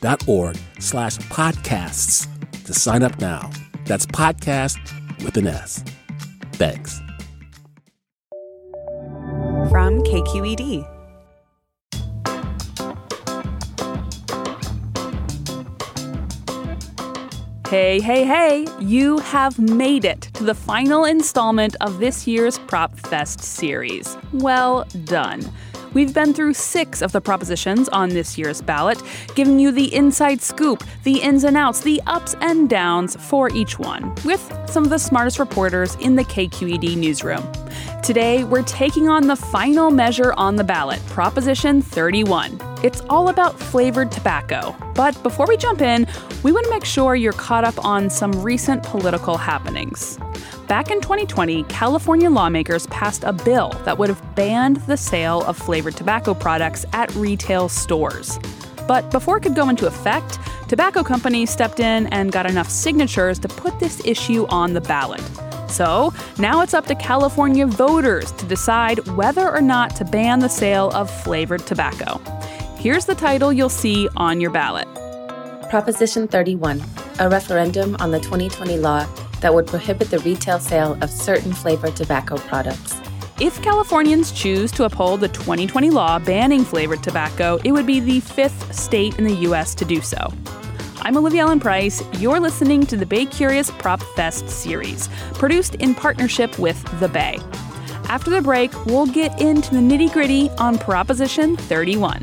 donate.kqed.org slash podcasts to sign up now. That's podcast with an S. Thanks. From KQED. Hey, hey, hey, you have made it to the final installment of this year's Prop Fest series. Well done. We've been through six of the propositions on this year's ballot, giving you the inside scoop, the ins and outs, the ups and downs for each one, with some of the smartest reporters in the KQED newsroom. Today, we're taking on the final measure on the ballot, Proposition 31. It's all about flavored tobacco. But before we jump in, we want to make sure you're caught up on some recent political happenings. Back in 2020, California lawmakers passed a bill that would have banned the sale of flavored tobacco products at retail stores. But before it could go into effect, tobacco companies stepped in and got enough signatures to put this issue on the ballot. So now it's up to California voters to decide whether or not to ban the sale of flavored tobacco. Here's the title you'll see on your ballot Proposition 31, a referendum on the 2020 law that would prohibit the retail sale of certain flavored tobacco products. If Californians choose to uphold the 2020 law banning flavored tobacco, it would be the fifth state in the U.S. to do so. I'm Olivia Allen Price. You're listening to the Bay Curious Prop Fest series, produced in partnership with The Bay. After the break, we'll get into the nitty gritty on Proposition 31.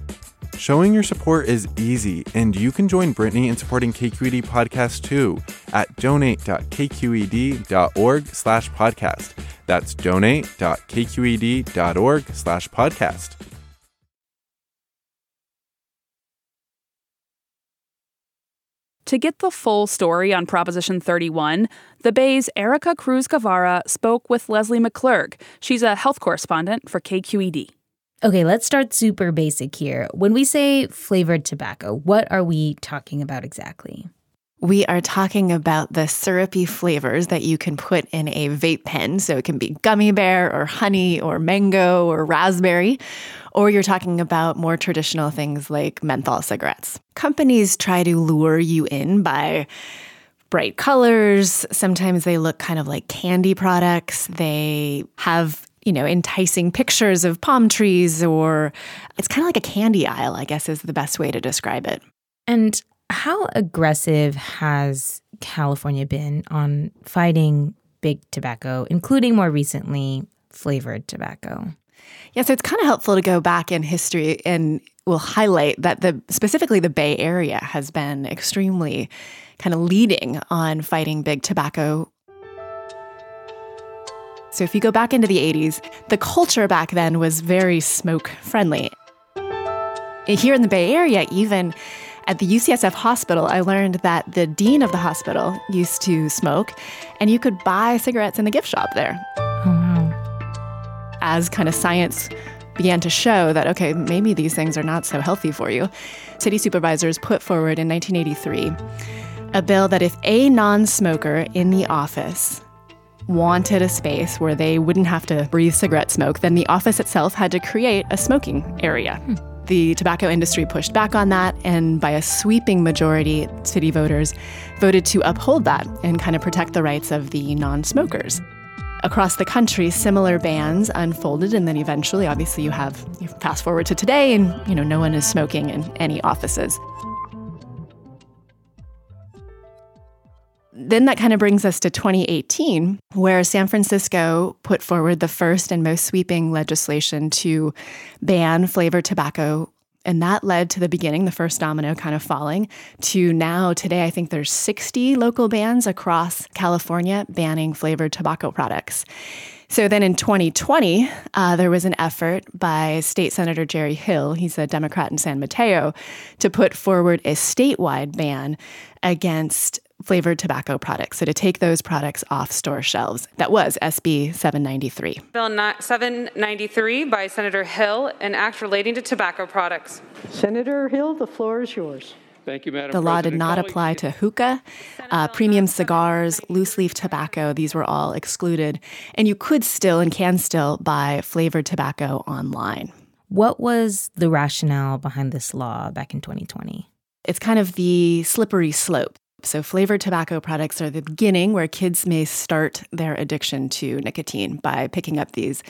Showing your support is easy, and you can join Brittany in supporting KQED Podcast too at donate.kqed.org slash podcast. That's donate.kqed.org slash podcast. To get the full story on Proposition 31, the Bay's Ericka Cruz Guevarra spoke with Leslie McClurg. She's a health correspondent for KQED. Okay, let's start super basic here. When we say flavored tobacco, what are we talking about exactly? We are talking about the syrupy flavors that you can put in a vape pen. So it can be gummy bear or honey or mango or raspberry. Or you're talking about more traditional things like menthol cigarettes. Companies try to lure you in by bright colors. Sometimes they look kind of like candy products. They have you know, enticing pictures of palm trees, or it's kind of like a candy aisle, I guess is the best way to describe it. And how aggressive has California been on fighting big tobacco, including more recently flavored tobacco? Yeah, so it's kind of helpful to go back in history and we'll highlight that the specifically the Bay Area has been extremely kind of leading on fighting big tobacco so if you go back into the 80s, the culture back then was very smoke friendly. Here in the Bay Area, even at the UCSF hospital, I learned that the dean of the hospital used to smoke, and you could buy cigarettes in the gift shop there. Oh, wow. As kind of science began to show that, okay, maybe these things are not so healthy for you, city supervisors put forward in 1983 a bill that if a non smoker in the office wanted a space where they wouldn't have to breathe cigarette smoke, then the office itself had to create a smoking area. Hmm. The tobacco industry pushed back on that, and by a sweeping majority, city voters voted to uphold that and kind of protect the rights of the non smokers. Across the country, similar bans unfolded, and then eventually, obviously, you have you fast forward to today, and you know no one is smoking in any offices. Then that kind of brings us to 2018, where San Francisco put forward the first and most sweeping legislation to ban flavored tobacco. And that led to the beginning, the first domino kind of falling, to now, today, I think there's 60 local bans across California banning flavored tobacco products. So then in 2020, uh, there was an effort by State Senator Jerry Hill, he's a Democrat in San Mateo, to put forward a statewide ban against flavored tobacco products. So to take those products off store shelves. That was SB 793. Bill 793 by Senator Hill, an act relating to tobacco products. Senator Hill, the floor is yours. Thank you, Madam The law President. did not apply to hookah, uh, premium cigars, loose leaf tobacco. These were all excluded. And you could still and can still buy flavored tobacco online. What was the rationale behind this law back in 2020? It's kind of the slippery slope. So, flavored tobacco products are the beginning where kids may start their addiction to nicotine by picking up these,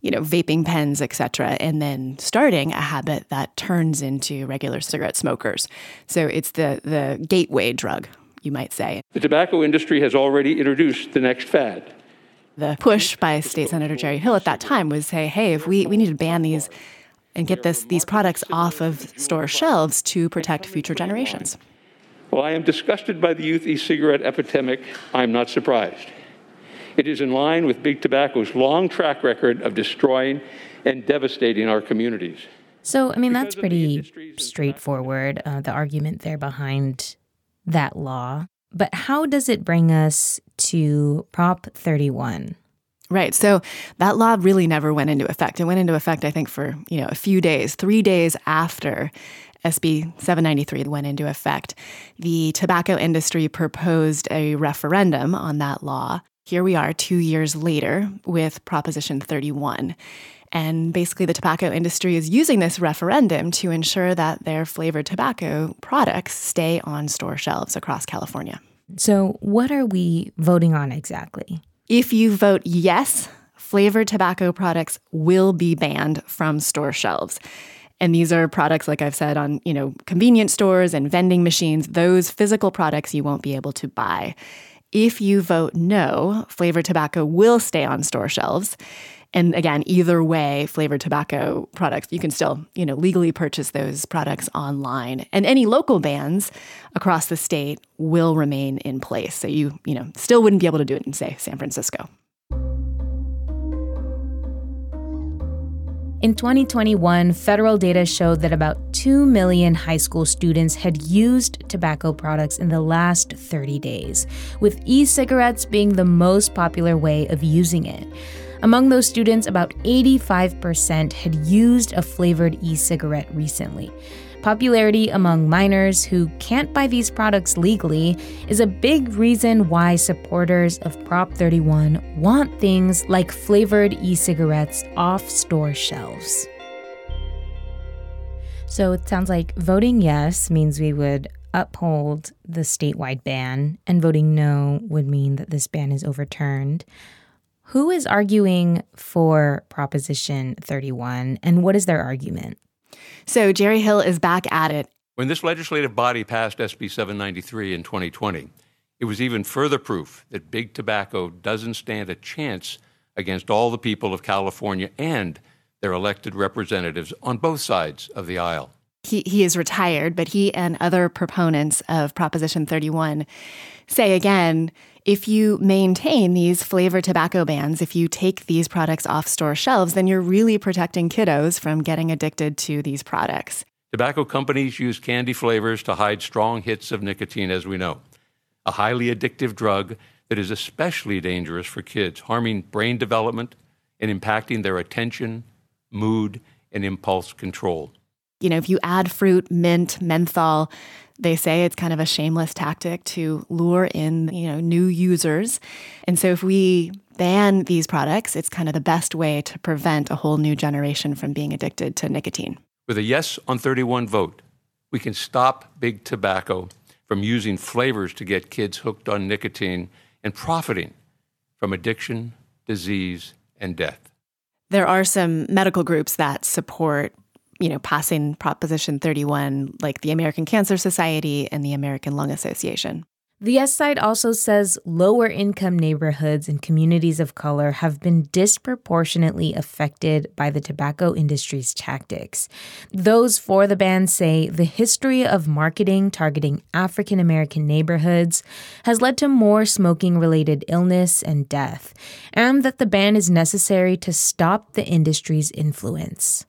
you know, vaping pens, etc., and then starting a habit that turns into regular cigarette smokers. So, it's the the gateway drug, you might say. The tobacco industry has already introduced the next fad. The push by State Senator Jerry Hill at that time was say, hey, if we, we need to ban these and get this these products off of store shelves to protect future generations. While I am disgusted by the youth e cigarette epidemic, I'm not surprised. It is in line with Big Tobacco's long track record of destroying and devastating our communities. So, I mean, that's pretty straightforward, uh, the argument there behind that law. But how does it bring us to Prop 31? Right. So that law really never went into effect. It went into effect, I think, for you know a few days, three days after SB 793 went into effect, the tobacco industry proposed a referendum on that law. Here we are two years later with Proposition 31. And basically, the tobacco industry is using this referendum to ensure that their flavored tobacco products stay on store shelves across California. So, what are we voting on exactly? If you vote yes, flavored tobacco products will be banned from store shelves. And these are products, like I've said, on you know convenience stores and vending machines. Those physical products you won't be able to buy. If you vote no, flavored tobacco will stay on store shelves. And again, either way, flavored tobacco products, you can still, you know, legally purchase those products online. And any local bans across the state will remain in place. So you, you know, still wouldn't be able to do it in, say, San Francisco. In 2021, federal data showed that about 2 million high school students had used tobacco products in the last 30 days, with e cigarettes being the most popular way of using it. Among those students, about 85% had used a flavored e cigarette recently. Popularity among minors who can't buy these products legally is a big reason why supporters of Prop 31 want things like flavored e cigarettes off store shelves. So it sounds like voting yes means we would uphold the statewide ban, and voting no would mean that this ban is overturned. Who is arguing for Proposition 31, and what is their argument? So Jerry Hill is back at it. When this legislative body passed SB 793 in 2020, it was even further proof that big tobacco doesn't stand a chance against all the people of California and their elected representatives on both sides of the aisle. He, he is retired, but he and other proponents of Proposition 31 say again if you maintain these flavored tobacco bans, if you take these products off store shelves, then you're really protecting kiddos from getting addicted to these products. Tobacco companies use candy flavors to hide strong hits of nicotine, as we know, a highly addictive drug that is especially dangerous for kids, harming brain development and impacting their attention, mood, and impulse control. You know, if you add fruit, mint, menthol, they say it's kind of a shameless tactic to lure in, you know, new users. And so if we ban these products, it's kind of the best way to prevent a whole new generation from being addicted to nicotine. With a yes on 31 vote, we can stop big tobacco from using flavors to get kids hooked on nicotine and profiting from addiction, disease, and death. There are some medical groups that support you know, passing Proposition 31, like the American Cancer Society and the American Lung Association. The Yes side also says lower income neighborhoods and communities of color have been disproportionately affected by the tobacco industry's tactics. Those for the ban say the history of marketing targeting African American neighborhoods has led to more smoking related illness and death, and that the ban is necessary to stop the industry's influence.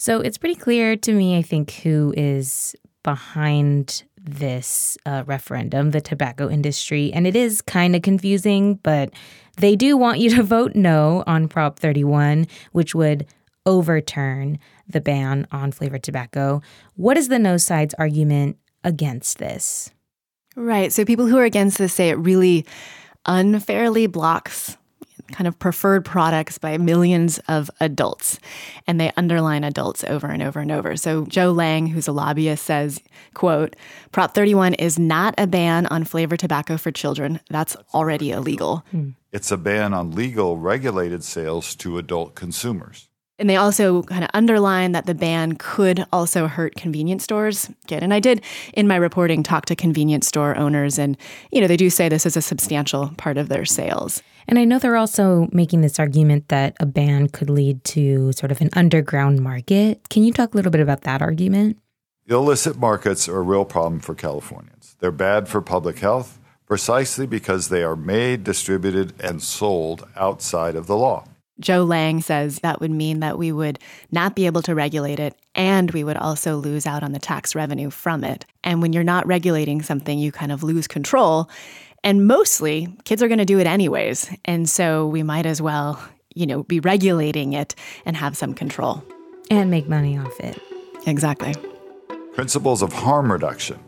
So it's pretty clear to me, I think, who is behind this uh, referendum, the tobacco industry. And it is kind of confusing, but they do want you to vote no on Prop 31, which would overturn the ban on flavored tobacco. What is the no side's argument against this? Right. So people who are against this say it really unfairly blocks kind of preferred products by millions of adults. And they underline adults over and over and over. So Joe Lang, who's a lobbyist, says, quote, Prop 31 is not a ban on flavored tobacco for children. That's already illegal. Hmm. It's a ban on legal regulated sales to adult consumers. And they also kind of underline that the ban could also hurt convenience stores. Good. And I did in my reporting talk to convenience store owners, and you know they do say this is a substantial part of their sales. And I know they're also making this argument that a ban could lead to sort of an underground market. Can you talk a little bit about that argument? Illicit markets are a real problem for Californians. They're bad for public health precisely because they are made, distributed, and sold outside of the law. Joe Lang says that would mean that we would not be able to regulate it and we would also lose out on the tax revenue from it. And when you're not regulating something, you kind of lose control. And mostly, kids are going to do it anyways. And so we might as well, you know, be regulating it and have some control. And make money off it. Exactly. Principles of harm reduction,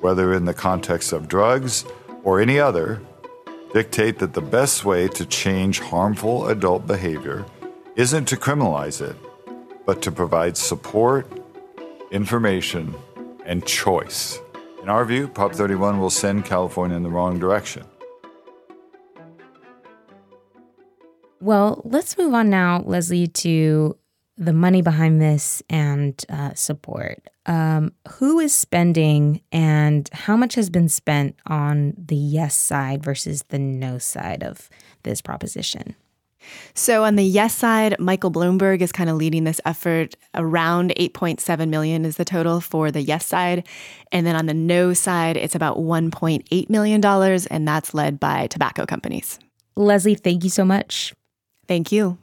whether in the context of drugs or any other, dictate that the best way to change harmful adult behavior isn't to criminalize it, but to provide support, information, and choice. In our view, Prop 31 will send California in the wrong direction. Well, let's move on now, Leslie, to the money behind this and uh, support. Um, who is spending and how much has been spent on the yes side versus the no side of this proposition? So on the yes side, Michael Bloomberg is kind of leading this effort. Around 8.7 million is the total for the yes side. And then on the no side, it's about 1.8 million dollars and that's led by tobacco companies. Leslie, thank you so much. Thank you.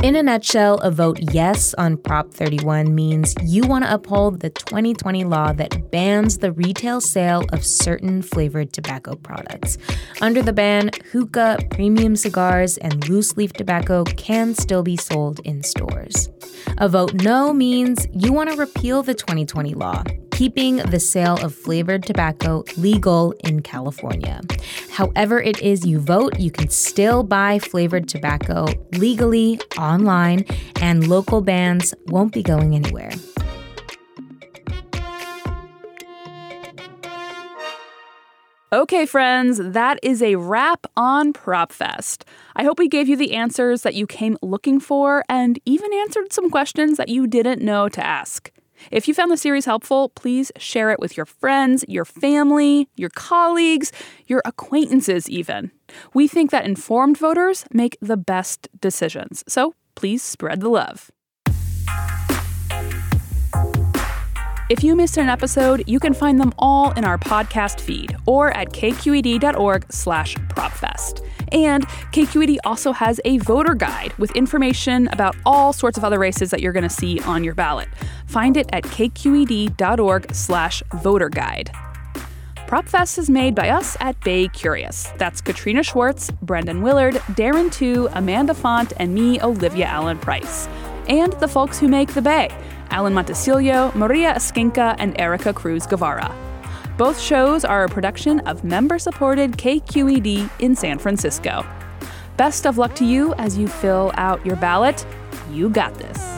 In a nutshell, a vote yes on Prop 31 means you want to uphold the 2020 law that bans the retail sale of certain flavored tobacco products. Under the ban, hookah, premium cigars, and loose leaf tobacco can still be sold in stores. A vote no means you want to repeal the 2020 law keeping the sale of flavored tobacco legal in California. However, it is you vote, you can still buy flavored tobacco legally online, and local bans won't be going anywhere. Okay, friends, that is a wrap on PropFest. I hope we gave you the answers that you came looking for and even answered some questions that you didn't know to ask. If you found the series helpful, please share it with your friends, your family, your colleagues, your acquaintances, even. We think that informed voters make the best decisions, so please spread the love. If you missed an episode, you can find them all in our podcast feed or at kqed.org slash propfest. And KQED also has a voter guide with information about all sorts of other races that you're going to see on your ballot. Find it at kqed.org slash voter guide. PropFest is made by us at Bay Curious. That's Katrina Schwartz, Brendan Willard, Darren Tu, Amanda Font, and me, Olivia Allen Price. and the folks who make The Bay Alan Montecillo, Maria Esquinca, and Ericka Cruz Guevarra. Both shows are a production of member supported KQED in San Francisco. Best of luck to you as you fill out your ballot. You got this.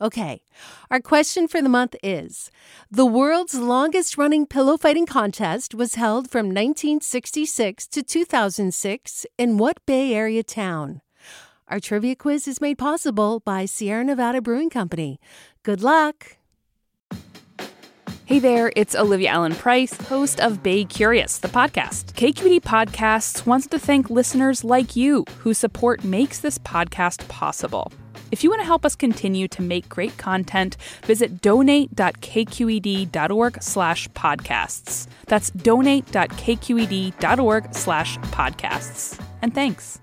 Okay, our question for the month is The world's longest running pillow fighting contest was held from 1966 to 2006 in what Bay Area town? Our trivia quiz is made possible by Sierra Nevada Brewing Company. Good luck! Hey there, it's Olivia Allen Price, host of Bay Curious, the podcast. KQED Podcasts wants to thank listeners like you whose support makes this podcast possible. If you want to help us continue to make great content, visit donate.kqed.org slash podcasts. That's donate.kqed.org slash podcasts. And thanks.